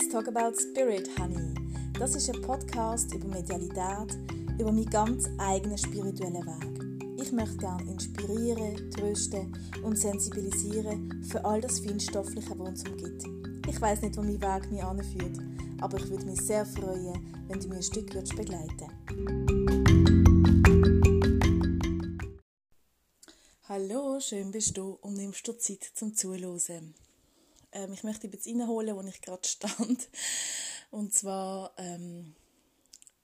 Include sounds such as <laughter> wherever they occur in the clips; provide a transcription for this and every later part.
Let's Talk About Spirit, Honey. Das ist ein Podcast über Medialität, über meinen ganz eigenen spirituellen Weg. Ich möchte gerne inspirieren, trösten und sensibilisieren für all das Feinstoffliche, was uns umgibt. Ich weiß nicht, wo mein Weg mich anführt, aber ich würde mich sehr freuen, wenn du mir ein Stück würdest begleiten Hallo, schön bist du und nimmst dir Zeit zum Zuhören. Ähm, ich möchte jetzt reinholen, wo ich gerade stand. Und zwar ähm,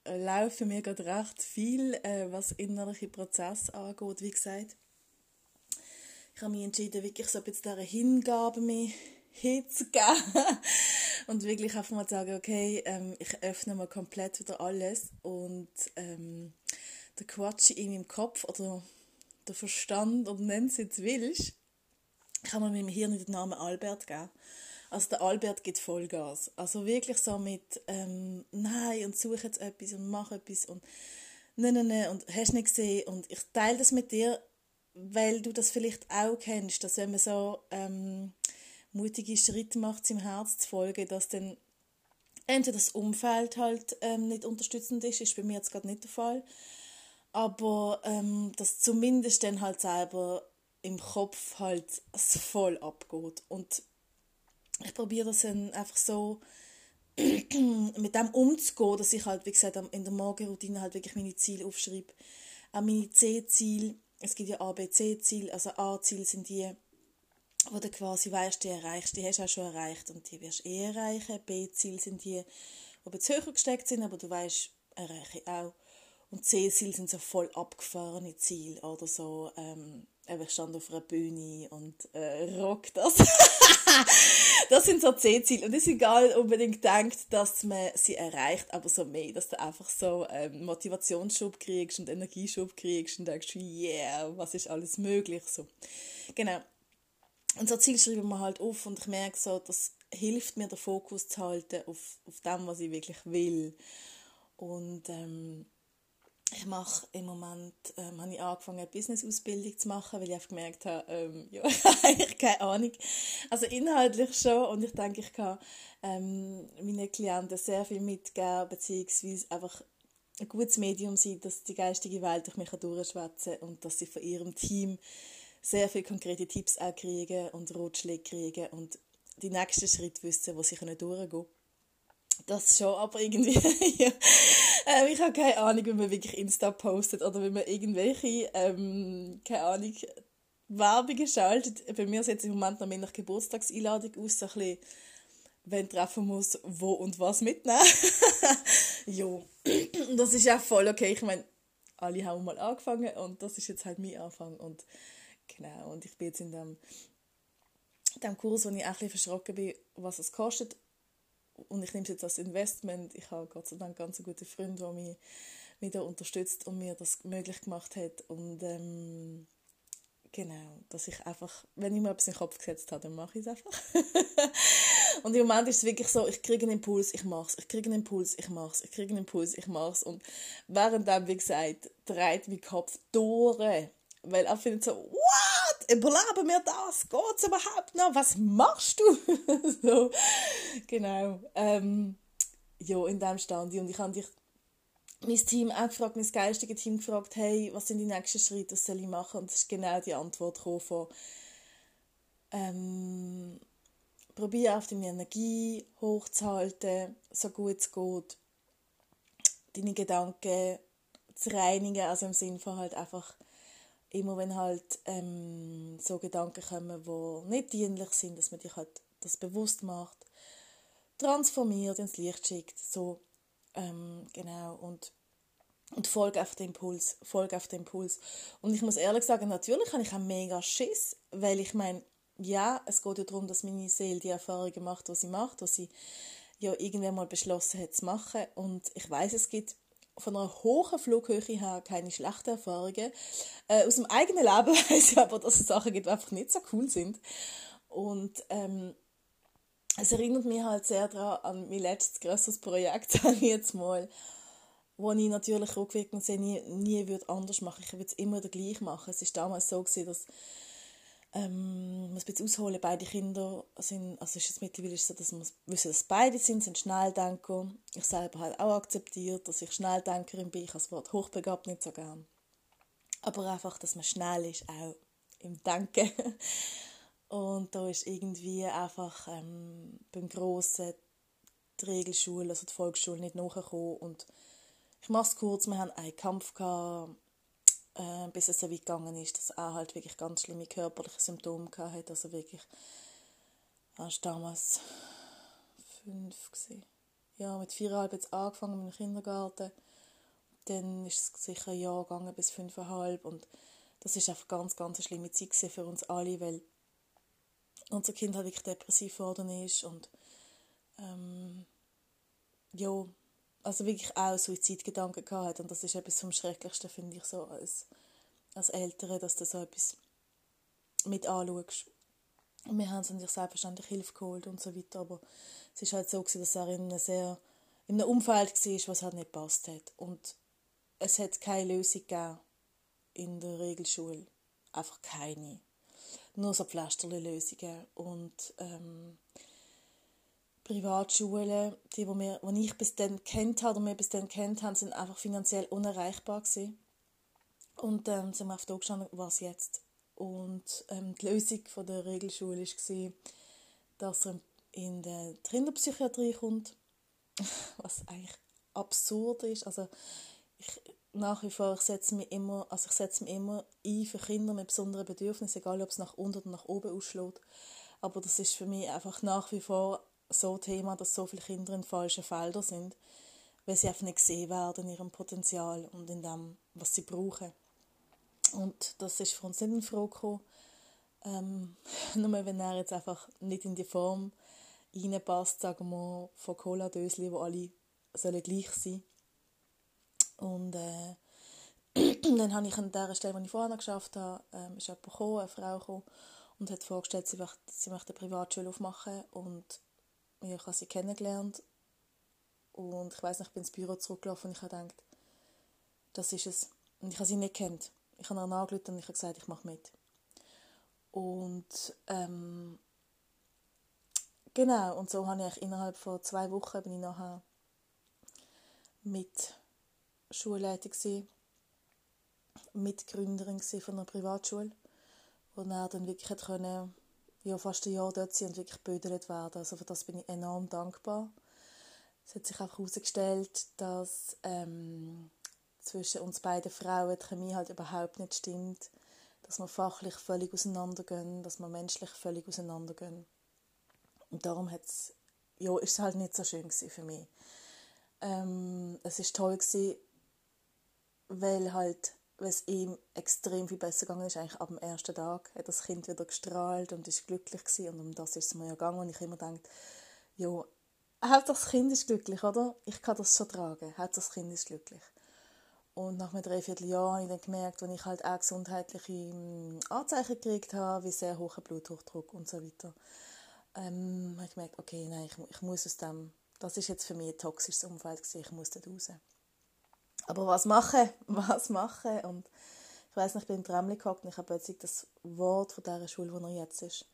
laufen mir gerade recht viel, äh, was innerliche Prozesse angeht, wie gesagt. Ich habe mich entschieden, wirklich so ein bisschen dieser Hingabe mir hinzugeben <laughs> und wirklich einfach mal zu sagen, okay, ähm, ich öffne mal komplett wieder alles und ähm, der Quatsch in meinem Kopf oder der Verstand oder nenn es jetzt willst, kann man meinem Hirn den Namen Albert geben. Also der Albert gibt Vollgas. Also wirklich so mit ähm, nein und suche jetzt etwas und mach etwas und nein, nein, nein und hast nicht gesehen und ich teile das mit dir, weil du das vielleicht auch kennst, dass wenn man so ähm, mutige Schritte macht, im Herz zu folgen, dass dann entweder das Umfeld halt ähm, nicht unterstützend ist, ist bei mir jetzt gerade nicht der Fall, aber ähm, dass zumindest dann halt selber im Kopf halt voll abgeht. Und ich probiere das dann einfach so <clears throat> mit dem umzugehen, dass ich halt, wie gesagt, in der Morgenroutine halt wirklich meine Ziele aufschreibe. Auch meine C-Ziele, es gibt ja A, B, C-Ziele, also A-Ziele sind die, wo du quasi weißt, die erreichst, die hast du auch schon erreicht und die wirst du eh erreichen. B-Ziele sind die, die etwas höher gesteckt sind, aber du weißt, erreiche ich auch. Und C-Ziele sind so voll abgefahrene Ziele oder so, ähm, ich stand auf einer Bühne und äh, rock das. <laughs> das sind so C-Ziele. Und es ist egal, unbedingt denkt, dass man sie erreicht, aber so mehr, dass du einfach so ähm, Motivationsschub kriegst und Energieschub kriegst und denkst, yeah, was ist alles möglich. So. Genau. Und so Ziele schreiben wir halt auf und ich merke so, das hilft mir, den Fokus zu halten auf, auf dem, was ich wirklich will. Und ähm, ich mache im Moment, ähm, habe ich angefangen, eine Business-Ausbildung zu machen, weil ich einfach gemerkt habe, ähm, <laughs> ja, ich keine Ahnung. Also inhaltlich schon und ich denke, ich kann ähm, meinen Klienten sehr viel mitgeben, beziehungsweise einfach ein gutes Medium sein, dass die geistige Welt durch mich durchschwätzen und dass sie von ihrem Team sehr viele konkrete Tipps auch kriegen und Ratschläge kriegen und die nächsten Schritte wissen, wo sie durchgehen können. Das schon, aber irgendwie, <laughs> ja. ähm, ich habe keine Ahnung, wie man wirklich Insta postet oder wie man irgendwelche, ähm, keine Ahnung, Werbungen schaltet. Bei mir sieht es im Moment noch mehr nach Geburtstagseinladung aus, so ein bisschen, wenn treffen muss, wo und was mitnehmen. <laughs> jo, <clears throat> das ist ja voll okay. Ich meine, alle haben mal angefangen und das ist jetzt halt mein Anfang und genau, und ich bin jetzt in dem, dem Kurs, wo ich ein bisschen verschrocken bin, was es kostet und ich nehme es jetzt als Investment. Ich habe Gott sei Dank ganz gute Freund, der mich, da unterstützt und mir das möglich gemacht hat. Und ähm, genau, dass ich einfach, wenn ich mir etwas in den Kopf gesetzt habe, dann mache ich es einfach. <laughs> und im Moment ist es wirklich so, ich kriege einen Impuls, ich mache es. Ich kriege einen Impuls, ich mache es. Ich kriege einen Impuls, ich mache es. Und währenddem, wie gesagt, dreht mein Kopf durch. Weil er findet so, what? Überleben wir das? Geht's überhaupt noch? Was machst du? <laughs> so, genau. Ähm, ja, in dem stand ich. Und ich habe dich mein Team auch gefragt, mein geistige Team gefragt, hey, was sind die nächsten Schritte, was soll ich machen? Und es ist genau die Antwort von, ähm, probiere auf deine Energie hochzuhalten, so gut es geht, deine Gedanken zu reinigen, also im Sinne von halt einfach immer wenn halt ähm, so Gedanken kommen, die nicht dienlich sind, dass man dich halt das bewusst macht, transformiert, ins Licht schickt, so, ähm, genau, und, und folge auf den Impuls, folge auf den Impuls. Und ich muss ehrlich sagen, natürlich habe ich einen mega Schiss, weil ich meine, ja, es geht ja darum, dass meine Seele die Erfahrungen macht, was sie macht, was sie ja irgendwann mal beschlossen hat zu machen. Und ich weiß, es gibt von einer hohen Flughöhe her keine schlechten Erfahrungen. Äh, aus dem eigenen Leben <laughs> weiß ich aber, dass es Sachen gibt, die einfach nicht so cool sind. Und ähm, es erinnert mich halt sehr daran an mein letztes grösseres Projekt, <laughs> jetzt mal, wo ich natürlich rückwirkend sehe, nie, nie würde anders machen. Ich würde es immer gleich machen. Es war damals so, gewesen, dass ähm, muss ein bisschen ausholen, beide Kinder sind, also ist es mittlerweile so, dass wir wissen, dass beide sind, sind Schnelldenker. Ich selber habe auch akzeptiert, dass ich Schnelldenkerin bin. Ich habe das Wort hochbegabt nicht so gern. Aber einfach, dass man schnell ist, auch im Denken. <laughs> Und da ist irgendwie einfach ähm, beim Grossen die Regelschule, also die Volksschule, nicht nachgekommen. Und ich mache es kurz, wir hatten einen Kampf, gehabt, äh, bis es so weit gegangen ist, dass er halt wirklich ganz schlimme körperliche Symptome hatte. Also wirklich, er war damals fünf. Gewesen. Ja, mit viereinhalb hat es angefangen mit dem Kindergarten. Dann ist es sicher ein Jahr gegangen bis fünfeinhalb. Und das ist einfach ganz, ganz eine schlimme Zeit für uns alle, weil unser Kind halt wirklich depressiv geworden ist und ähm, ja, also wirklich auch Suizidgedanken gehabt und das ist etwas vom Schrecklichsten, finde ich, so als, als Eltern, dass du so etwas mit anschaust. Und wir haben uns natürlich selbstverständlich Hilfe geholt und so weiter, aber es ist halt so gewesen, dass er in einem sehr in einem Umfeld war, was halt nicht passt hat. Und es hat keine Lösung gegeben in der Regelschule, einfach keine nur so Pflasterlösungen und ähm, Privatschulen, die, wo, wir, wo ich bis dann kennt habe oder wir bis dann kennt haben, sind einfach finanziell unerreichbar gewesen. Und dann ähm, sind wir auf die gestanden, was jetzt? Und ähm, die Lösung von der Regelschule war, dass er in die Kinderpsychiatrie kommt, <laughs> was eigentlich absurd ist. Also ich, nach wie vor, ich setze mich immer, also ich setze mich immer ein für Kinder mit besonderen Bedürfnissen, egal ob es nach unten oder nach oben ausschlägt. Aber das ist für mich einfach nach wie vor so ein Thema, dass so viele Kinder in falschen Feldern sind, weil sie einfach nicht gesehen werden in ihrem Potenzial und in dem, was sie brauchen. Und das ist für uns nicht in Frage gekommen. Ähm, <laughs> nur wenn er jetzt einfach nicht in die Form reinpasst, sagen wir, von Cola-Döschen, wo alle sollen gleich sein sollen und äh, <clears throat> dann habe ich an der Stelle, wo ich vorher geschafft habe, ähm, ist jemand gekommen, eine Frau gekommen und hat vorgestellt, sie möchte, sie möchte eine Privatschule aufmachen und ich habe sie kennengelernt und ich weiß nicht, ich bin ins Büro zurückgelaufen und ich habe gedacht, das ist es. Und ich habe sie nicht kennt. Ich habe ihr angerufen und ich habe gesagt, ich mache mit. Und ähm, genau, und so habe ich innerhalb von zwei Wochen bin ich nachher mit Schulleitung, Mitgründerin von einer Privatschule, wo er dann wirklich können, ja, fast ein Jahr dort sein und wirklich gebödelt werden. Also für das bin ich enorm dankbar. Es hat sich auch herausgestellt, dass ähm, zwischen uns beiden Frauen die Chemie halt überhaupt nicht stimmt, dass wir fachlich völlig auseinandergehen, dass wir menschlich völlig auseinandergehen. Und darum hat's, ja, ist es halt nicht so schön für mich. Ähm, es ist toll gewesen, weil halt es ihm extrem viel besser gegangen ist, eigentlich ab dem ersten Tag hat das Kind wieder gestrahlt und ist glücklich gewesen. und um das ist es mir ja gegangen und ich immer denkt, ja, Hauptsache das Kind ist glücklich, oder? Ich kann das schon tragen, Hauptsache das Kind ist glücklich. Und nach einem Dreivierteljahr habe ich dann gemerkt, wenn ich halt auch gesundheitliche hm, Anzeichen gekriegt habe, wie sehr hoher Bluthochdruck und so weiter, ähm, habe ich gemerkt, okay, nein, ich, ich muss aus dem, das ist jetzt für mich ein toxisches Umfeld gewesen, ich muss da raus. Aber was machen? <laughs> Was machen? Und ich weiß nicht, ich bin im Tram gehockt und ich habe plötzlich das Wort von dieser Schule, wo er jetzt ist,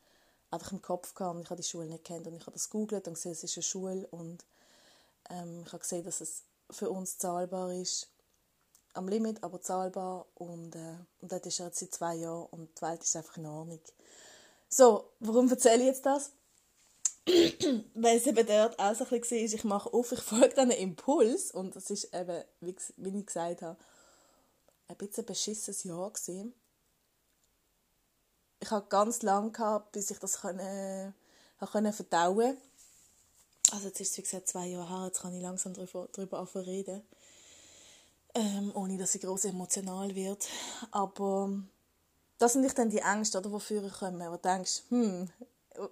einfach im Kopf gehabt und ich habe die Schule nicht kennt und ich habe das googelt und gesehen, es ist eine Schule und ähm, ich habe gesehen, dass es für uns zahlbar ist, am Limit, aber zahlbar und, äh, und dort ist er jetzt seit zwei Jahren und die Welt ist einfach in Ordnung. So, warum erzähle ich jetzt das? Weil es eben dort auch so ein bisschen war, ich mache auf, ich folge einem Impuls und das ist eben, wie, ich gesagt habe, ein bisschen ein beschissenes Jahr gewesen. Ich habe ganz lange gehabt, bis ich das können, können verdauen Also jetzt ist es, wie gesagt, zwei Jahre her, jetzt kann ich langsam darüber, darüber reden. Ähm, ohne dass ich groß emotional wird. Aber das sind nicht dann die Ängste, oder, wofür ich komme, wo du denkst, hm,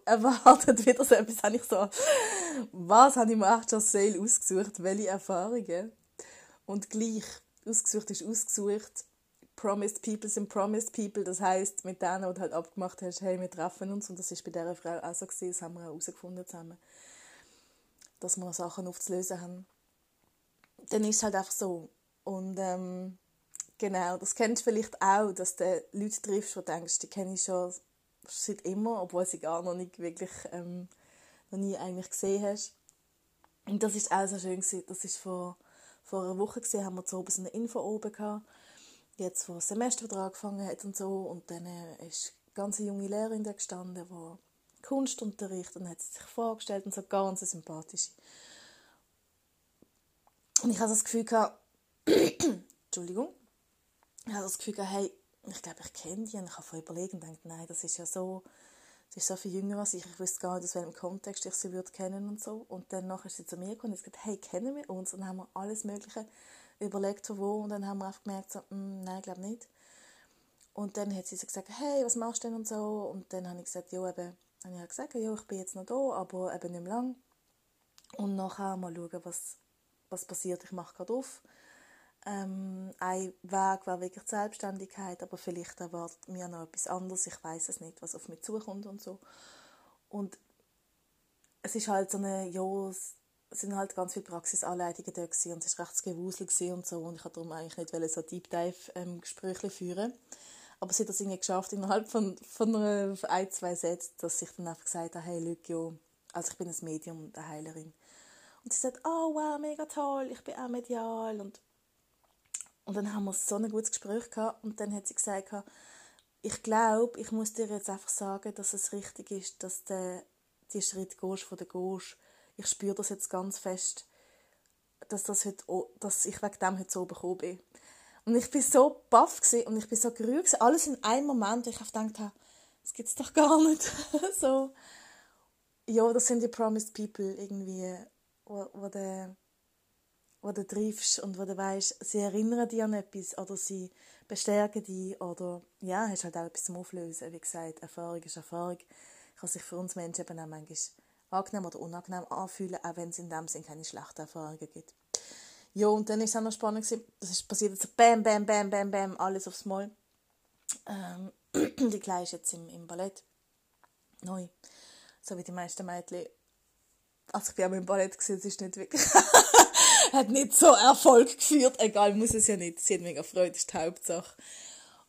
erwartet wieder so etwas, habe ich so, was habe ich mir schon Sale ausgesucht, welche Erfahrungen. Und gleich, ausgesucht ist ausgesucht, Promised People sind Promised People, das heißt mit denen, die du halt abgemacht hast, hey, wir treffen uns, und das ist bei dieser Frau auch so das haben wir auch herausgefunden zusammen, dass wir Sachen aufzulösen haben. Dann ist es halt einfach so. Und ähm, genau, das kennst du vielleicht auch, dass du Leute triffst, du denkst, die kenne ich schon seit immer, obwohl sie gar noch nicht wirklich ähm, noch nie eigentlich gesehen hast. Und das ist auch so schön gewesen. Das ist vor, vor einer Woche gesehen, haben wir zu oben so eine Info oben gehabt, jetzt wo das Semester wieder angefangen hat und so und dann äh, ist eine ganz junge Lehrerin da gestanden, die Kunstunterricht und hat sich vorgestellt und so ganz sympathisch. Und ich hatte das Gefühl gehabt, <coughs> Entschuldigung, ich hatte das Gefühl gehabt, hey, ich glaube, ich kenne die und ich habe vorher überlegt und gedacht, nein, das ist ja so, sie ist so viel jünger als ich, ich wusste gar nicht, aus welchem Kontext ich sie würde kennen und so. Und dann nachher ist sie zu mir gekommen und hat gesagt, hey, kennen wir uns? Und dann haben wir alles Mögliche überlegt, wo, und dann haben wir einfach gemerkt, so, mm, nein, ich glaube nicht. Und dann hat sie so gesagt, hey, was machst du denn und so? Und dann habe ich gesagt, ja, eben, habe ich gesagt, ja, ich bin jetzt noch da, aber eben nicht mehr lang. Und nachher mal schauen, was, was passiert. Ich mache gerade auf. Ähm, ein Weg war wirklich die Selbstständigkeit, aber vielleicht erwartet mir noch etwas anderes. Ich weiß es nicht, was auf mich zukommt und so. Und es ist halt so eine, ja, es sind halt ganz viele Praxisanleitungen da gewesen, und es war recht gewusel und so und ich wollte darum eigentlich nicht so Deep Dive ähm, Gespräche führen. Aber sie hat das irgendwie geschafft, innerhalb von, von ein, zwei Sätzen, dass ich dann einfach gesagt habe, hey, Leute, also ich bin ein Medium und eine Heilerin. Und sie sagt, oh wow, mega toll, ich bin auch medial und und dann haben wir so ein gutes Gespräch gehabt und dann hat sie gesagt, ich glaube, ich muss dir jetzt einfach sagen, dass es richtig ist, dass du die Schritt gehst von der gehst. Ich spüre das jetzt ganz fest, dass, das heute, dass ich wegen dem heute so bekommen bin. Und ich bin so baff und ich bin so gerührt alles in einem Moment, wo ich gedacht habe, das gibt es doch gar nicht. <laughs> so, ja, das sind die Promised People irgendwie, wo, wo der wo du triffst und wo du weißt, sie erinnern dich an etwas oder sie bestärken dich oder ja, hast halt auch etwas zum Auflösen. Wie gesagt, Erfahrung ist Erfahrung. Kann sich für uns Menschen eben auch manchmal angenehm oder unangenehm anfühlen, auch wenn es in dem Sinne keine schlechten Erfahrungen gibt. Ja, und dann war es auch noch spannend, das ist passiert so bam, bam, bam, bam, bam, alles aufs Mal. Ähm, <clears throat> die Kleine ist jetzt im, im Ballett. Neu. So wie die meisten Mädchen. Also ich war auch im Ballett, gewesen, es ist nicht wirklich <laughs> hat nicht so Erfolg geführt. Egal, muss es ja nicht. Sie hat mega Freude, das ist die Hauptsache.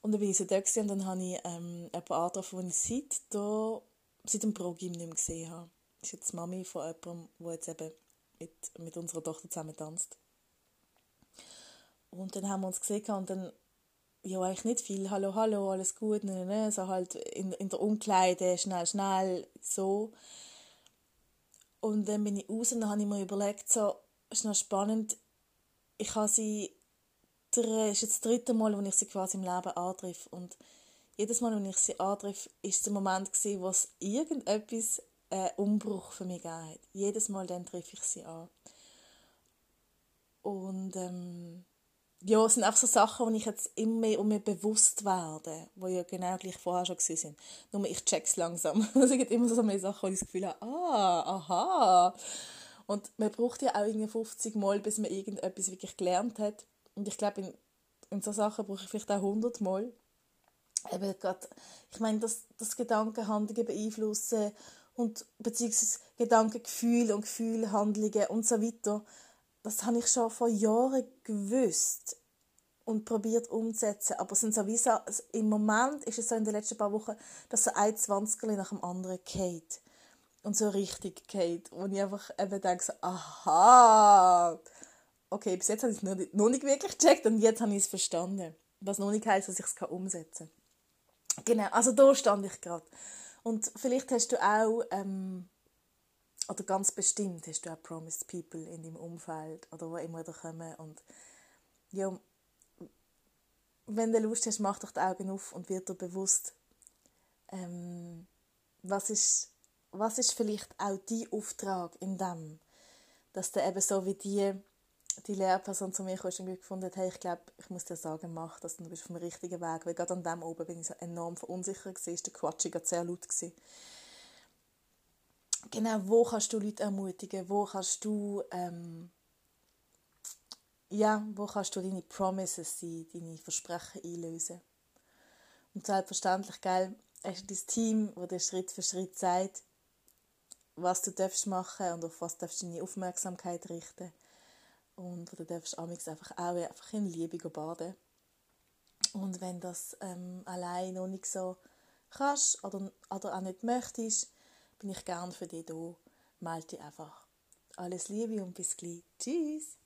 Und dann bin ich so da und dann habe ich ähm, jemanden angetroffen, den ich seit, da, seit dem Pro-Gym nicht mehr gesehen habe. Das ist jetzt die Mami von jemandem, der jetzt eben mit, mit unserer Tochter zusammen tanzt. Und dann haben wir uns gesehen und dann, ja, eigentlich nicht viel. Hallo, hallo, alles gut, ne, ne, so halt in, in der Umkleide, schnell, schnell, so. Und dann bin ich raus und dann habe ich mir überlegt, so, ist noch spannend. Ich habe sie, das ist jetzt das dritte Mal, wo ich sie quasi im Leben antreffe. Und jedes Mal, wenn ich sie antreffe, ist der Moment gewesen, wo es irgendetwas äh, Umbruch für mich gegeben hat. Jedes Mal dann treffe ich sie an. Und ähm, ja, es sind einfach so Sachen, die ich jetzt immer mehr um mir bewusst werde, die ja genau gleich vorher schon sind. Nur ich check's langsam. <laughs> es gibt immer so mehr Sachen, wo ich das Gefühl habe, ah, aha. Und man braucht ja auch irgendwie 50 Mal, bis man irgendetwas wirklich gelernt hat. Und ich glaube, in, in so Sachen brauche ich vielleicht auch 100 Mal. Eben grad, ich meine, dass das Gedanken beeinflussen und beziehungsweise Gedanken Gefühle und Gefühle Handlungen und so weiter. Das habe ich schon vor Jahren gewusst und probiert umzusetzen. Aber sind so wie so, im Moment ist es so in den letzten paar Wochen, dass so ein 20 nach dem anderen geht und so richtig geht. Und ich einfach eben denke so, aha, okay, bis jetzt habe ich es noch nicht, noch nicht wirklich gecheckt und jetzt habe ich es verstanden. Was noch nicht heisst, dass ich es umsetzen kann. Genau, also da stand ich gerade. Und vielleicht hast du auch, ähm, oder ganz bestimmt hast du auch Promised People in deinem Umfeld oder wo immer da kommen. Und ja, wenn du Lust hast, mach doch die Augen auf und wird dir bewusst, ähm, was ist was ist vielleicht auch dein Auftrag in dem, dass du eben so wie die, die Lehrperson zu mir kam und gefunden hat, hey, ich glaube, ich muss dir sagen, mach das, du bist auf dem richtigen Weg, weil gerade an dem oben bin ich so enorm verunsichert gewesen, der Quatsch sehr laut gewesen. Genau, wo kannst du Leute ermutigen, wo kannst du ähm, ja, wo kannst du deine Promises sein, deine Versprechen einlösen. Und selbstverständlich, gell, hast du dein Team, das dir Schritt für Schritt sagt, was du darfst machen und auf was darfst du deine Aufmerksamkeit richten. Und du darfst amigs einfach auch einfach in Liebe baden. Und wenn das ähm, allein noch nicht so kannst oder, oder auch nicht möchtest, bin ich gern für dich da. Melde dich einfach. Alles Liebe und bis gleich. Tschüss.